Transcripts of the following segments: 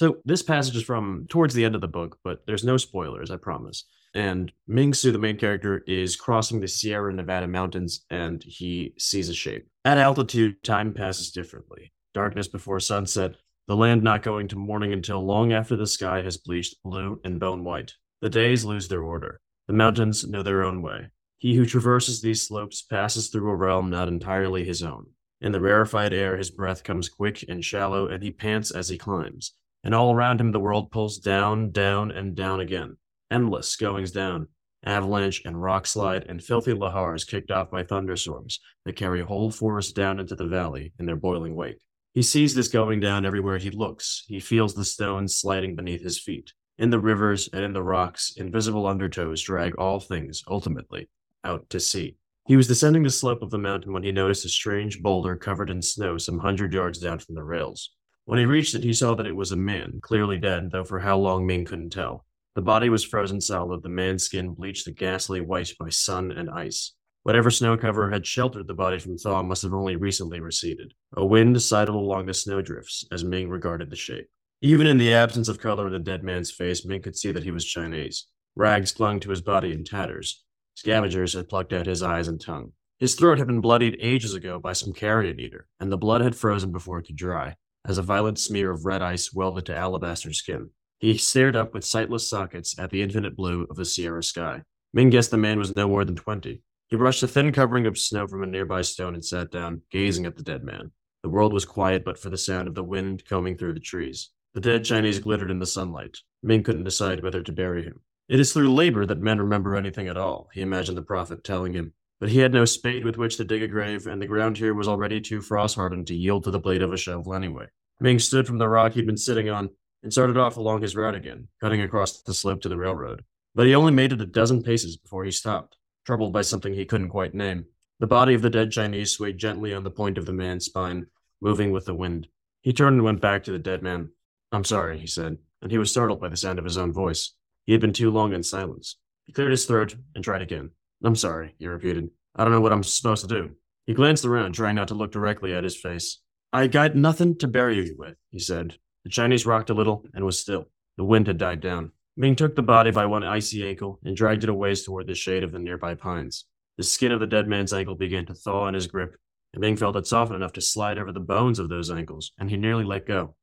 So this passage is from towards the end of the book, but there's no spoilers, I promise. And Ming Tsu, the main character, is crossing the Sierra Nevada mountains and he sees a shape. At altitude, time passes differently. Darkness before sunset, the land not going to morning until long after the sky has bleached blue and bone white. The days lose their order. The mountains know their own way. He who traverses these slopes passes through a realm not entirely his own. In the rarefied air, his breath comes quick and shallow, and he pants as he climbs. And all around him, the world pulls down, down, and down again. Endless goings down, avalanche and rock slide, and filthy lahars kicked off by thunderstorms that carry whole forests down into the valley in their boiling wake. He sees this going down everywhere he looks. He feels the stones sliding beneath his feet. In the rivers and in the rocks, invisible undertows drag all things, ultimately, out to sea. He was descending the slope of the mountain when he noticed a strange boulder covered in snow some hundred yards down from the rails. When he reached it, he saw that it was a man, clearly dead, though for how long Ming couldn't tell. The body was frozen solid, the man's skin bleached a ghastly white by sun and ice. Whatever snow cover had sheltered the body from thaw must have only recently receded. A wind sidled along the snowdrifts as Ming regarded the shape. Even in the absence of color in the dead man's face, Ming could see that he was Chinese. Rags clung to his body in tatters. Scavengers had plucked out his eyes and tongue. His throat had been bloodied ages ago by some carrion eater, and the blood had frozen before it could dry, as a violent smear of red ice welded to alabaster skin. He stared up with sightless sockets at the infinite blue of the Sierra sky. Ming guessed the man was no more than twenty. He brushed a thin covering of snow from a nearby stone and sat down, gazing at the dead man. The world was quiet but for the sound of the wind combing through the trees. The dead Chinese glittered in the sunlight. Ming couldn't decide whether to bury him. It is through labor that men remember anything at all, he imagined the prophet telling him. But he had no spade with which to dig a grave, and the ground here was already too frost hardened to yield to the blade of a shovel anyway. Ming stood from the rock he'd been sitting on and started off along his route again, cutting across the slope to the railroad. But he only made it a dozen paces before he stopped, troubled by something he couldn't quite name. The body of the dead Chinese swayed gently on the point of the man's spine, moving with the wind. He turned and went back to the dead man. I'm sorry, he said, and he was startled by the sound of his own voice. He had been too long in silence. He cleared his throat and tried again. I'm sorry, he repeated. I don't know what I'm supposed to do. He glanced around, trying not to look directly at his face. I got nothing to bury you with, he said. The Chinese rocked a little and was still. The wind had died down. Ming took the body by one icy ankle and dragged it a ways toward the shade of the nearby pines. The skin of the dead man's ankle began to thaw in his grip, and Ming felt it soften enough to slide over the bones of those ankles, and he nearly let go.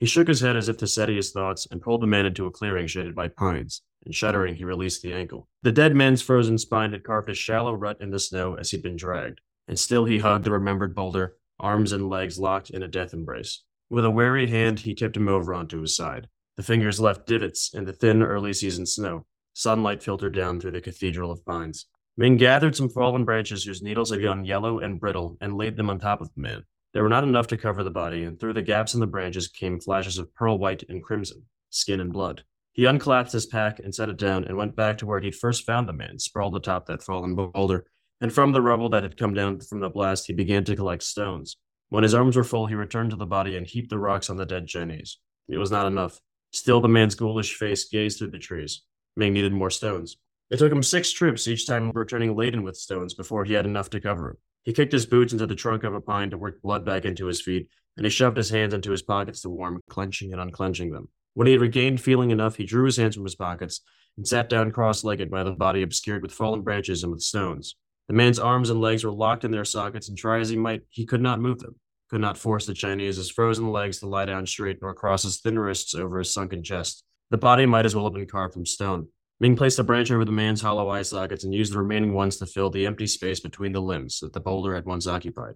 He shook his head as if to steady his thoughts and pulled the man into a clearing shaded by pines, and shuddering, he released the ankle. The dead man's frozen spine had carved a shallow rut in the snow as he'd been dragged, and still he hugged the remembered boulder, arms and legs locked in a death embrace. With a wary hand, he tipped him over onto his side. The fingers left divots in the thin early season snow. Sunlight filtered down through the cathedral of pines. Ming gathered some fallen branches whose needles had gone yellow and brittle and laid them on top of the man. They were not enough to cover the body, and through the gaps in the branches came flashes of pearl white and crimson, skin and blood. He unclasped his pack and set it down and went back to where he'd first found the man, sprawled atop that fallen boulder. And from the rubble that had come down from the blast, he began to collect stones. When his arms were full, he returned to the body and heaped the rocks on the dead Chinese. It was not enough. Still, the man's ghoulish face gazed through the trees. Ming needed more stones. It took him six trips, each time returning laden with stones, before he had enough to cover him. He kicked his boots into the trunk of a pine to work blood back into his feet, and he shoved his hands into his pockets to warm, clenching and unclenching them. When he had regained feeling enough, he drew his hands from his pockets and sat down cross legged by the body obscured with fallen branches and with stones. The man's arms and legs were locked in their sockets, and try as he might, he could not move them, could not force the Chinese's frozen legs to lie down straight nor cross his thin wrists over his sunken chest. The body might as well have been carved from stone. Ming placed a branch over the man's hollow eye sockets and used the remaining ones to fill the empty space between the limbs that the boulder had once occupied.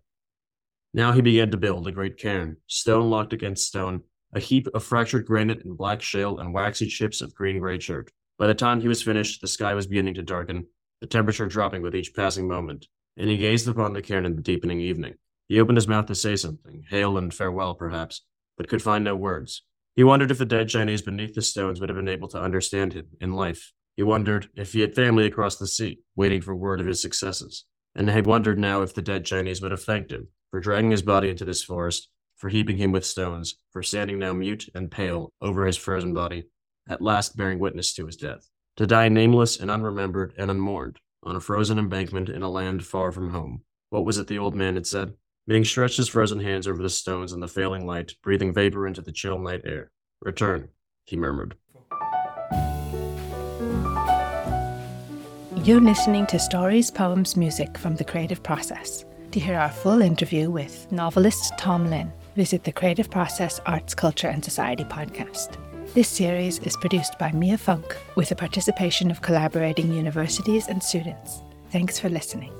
Now he began to build a great cairn, stone locked against stone, a heap of fractured granite and black shale and waxy chips of green gray chert. By the time he was finished, the sky was beginning to darken, the temperature dropping with each passing moment, and he gazed upon the cairn in the deepening evening. He opened his mouth to say something, hail and farewell perhaps, but could find no words. He wondered if the dead Chinese beneath the stones would have been able to understand him in life. He wondered if he had family across the sea, waiting for word of his successes. And he wondered now if the dead Chinese would have thanked him for dragging his body into this forest, for heaping him with stones, for standing now mute and pale over his frozen body, at last bearing witness to his death. To die nameless and unremembered and unmourned, on a frozen embankment in a land far from home. What was it the old man had said? Ming stretched his frozen hands over the stones in the failing light, breathing vapor into the chill night air. Return, he murmured. You're listening to Stories, Poems, Music from the Creative Process. To hear our full interview with novelist Tom Lin, visit the Creative Process Arts, Culture and Society podcast. This series is produced by Mia Funk with the participation of collaborating universities and students. Thanks for listening.